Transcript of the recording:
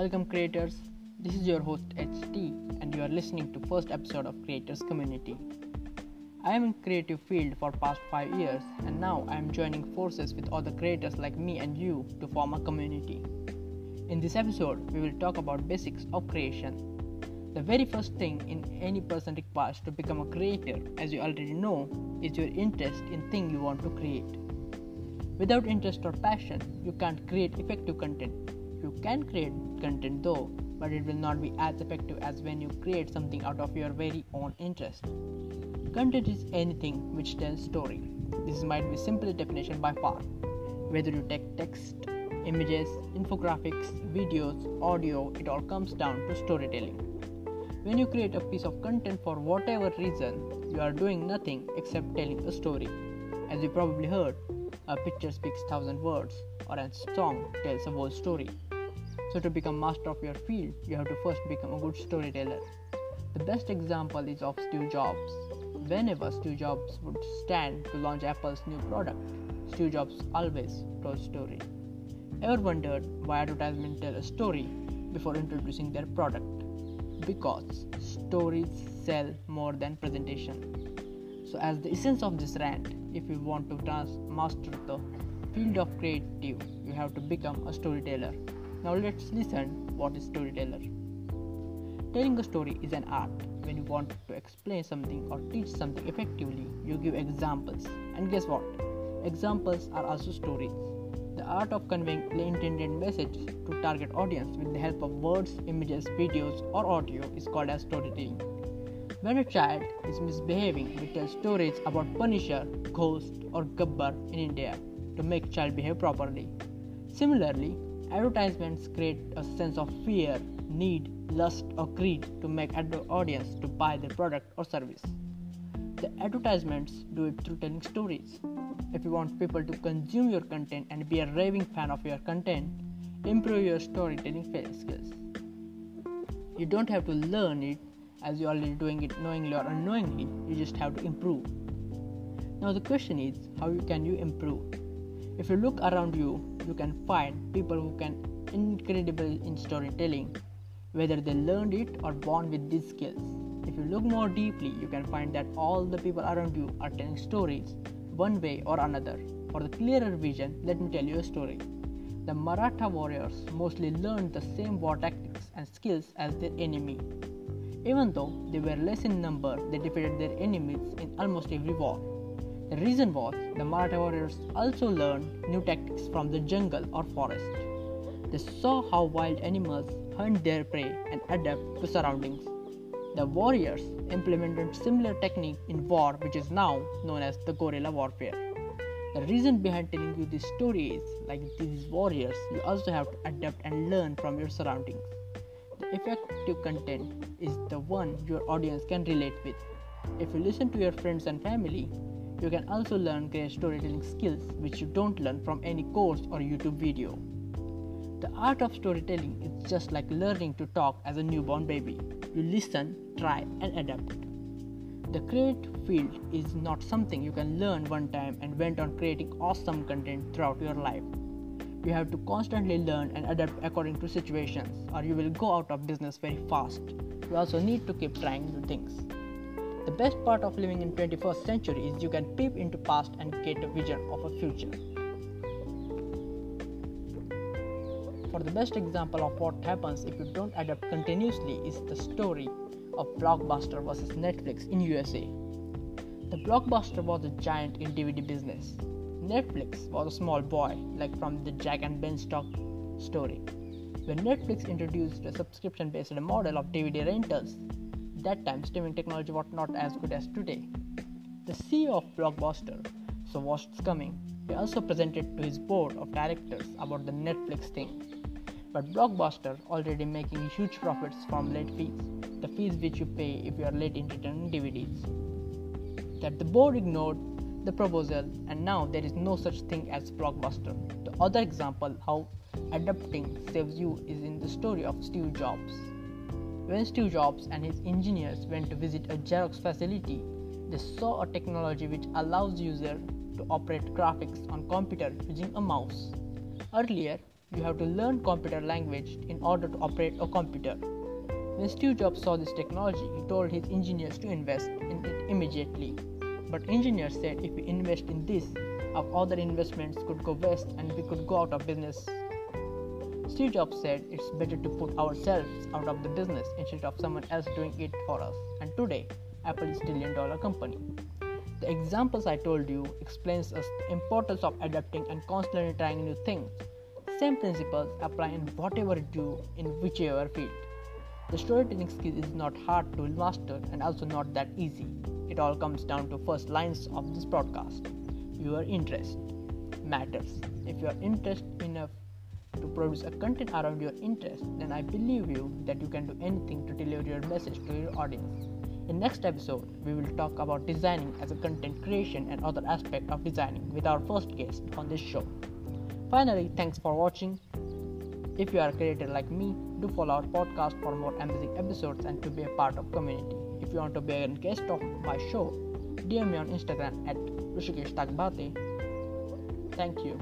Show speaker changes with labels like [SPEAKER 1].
[SPEAKER 1] Welcome creators. This is your host HT and you are listening to first episode of Creators Community. I am in creative field for past 5 years and now I am joining forces with other creators like me and you to form a community. In this episode, we will talk about basics of creation. The very first thing in any person requires to become a creator, as you already know, is your interest in thing you want to create. Without interest or passion, you can't create effective content. You can create content though, but it will not be as effective as when you create something out of your very own interest. Content is anything which tells story. This might be simple definition by far. Whether you take text, images, infographics, videos, audio, it all comes down to storytelling. When you create a piece of content for whatever reason, you are doing nothing except telling a story. As you probably heard, a picture speaks thousand words, or a song tells a whole story. So, to become master of your field, you have to first become a good storyteller. The best example is of Steve Jobs. Whenever Steve Jobs would stand to launch Apple's new product, Steve Jobs always told a story. Ever wondered why advertisements tell a story before introducing their product? Because stories sell more than presentation. So, as the essence of this rant, if you want to trans- master the field of creative, you have to become a storyteller. Now, let's listen what is storyteller. Telling a story is an art. When you want to explain something or teach something effectively, you give examples. And guess what? Examples are also stories. The art of conveying the intended message to target audience with the help of words, images, videos, or audio is called as storytelling. When a child is misbehaving, we tell stories about Punisher, Ghost, or Gabbar in India to make child behave properly. Similarly, advertisements create a sense of fear, need, lust, or greed to make the audience to buy their product or service. The advertisements do it through telling stories. If you want people to consume your content and be a raving fan of your content, improve your storytelling skills. You don't have to learn it as you're already doing it knowingly or unknowingly, you just have to improve. Now, the question is how can you improve? If you look around you, you can find people who can incredible in storytelling, whether they learned it or born with these skills. If you look more deeply, you can find that all the people around you are telling stories one way or another. For the clearer vision, let me tell you a story. The Maratha warriors mostly learned the same war tactics and skills as their enemy. Even though they were less in number, they defeated their enemies in almost every war. The reason was the Maratha warriors also learned new tactics from the jungle or forest. They saw how wild animals hunt their prey and adapt to surroundings. The warriors implemented similar technique in war which is now known as the guerrilla warfare. The reason behind telling you this story is like these warriors, you also have to adapt and learn from your surroundings. The effective content is the one your audience can relate with. If you listen to your friends and family, you can also learn great storytelling skills which you don't learn from any course or YouTube video. The art of storytelling is just like learning to talk as a newborn baby. You listen, try, and adapt. The creative field is not something you can learn one time and went on creating awesome content throughout your life. You have to constantly learn and adapt according to situations, or you will go out of business very fast. You also need to keep trying new things. The best part of living in 21st century is you can peep into past and get a vision of a future. For the best example of what happens if you don't adapt continuously is the story of Blockbuster versus Netflix in USA. The Blockbuster was a giant in DVD business. Netflix was a small boy, like from the Jack and Beanstalk story. When Netflix introduced a subscription based model of DVD rentals, that time streaming technology was not as good as today. The CEO of Blockbuster saw what's coming. He also presented to his board of directors about the Netflix thing. But Blockbuster already making huge profits from late fees, the fees which you pay if you are late in returning DVDs. That the board ignored the proposal and now there is no such thing as Blockbuster. The other example how adapting saves you is in the story of Steve Jobs. When Steve Jobs and his engineers went to visit a Xerox facility, they saw a technology which allows user to operate graphics on computer using a mouse. Earlier, you have to learn computer language in order to operate a computer. When Steve Jobs saw this technology, he told his engineers to invest in it immediately. But engineers said if we invest in this, our other investments could go west and we could go out of business. Steve Jobs said it's better to put ourselves out of the business instead of someone else doing it for us. And today, Apple is a trillion dollar company. The examples I told you explains us the importance of adapting and constantly trying new things. Same principles apply in whatever you do in whichever field. The storytelling skill is not hard to master and also not that easy. It all comes down to first lines of this broadcast. Your interest matters. If you are interested enough to produce a content around your interest, then I believe you that you can do anything to deliver your message to your audience. In next episode, we will talk about designing as a content creation and other aspect of designing with our first guest on this show. Finally, thanks for watching. If you are a creator like me, do follow our podcast for more amazing episodes and to be a part of community. If you want to be a guest of my show, DM me on Instagram at Rishikesh. Thank you.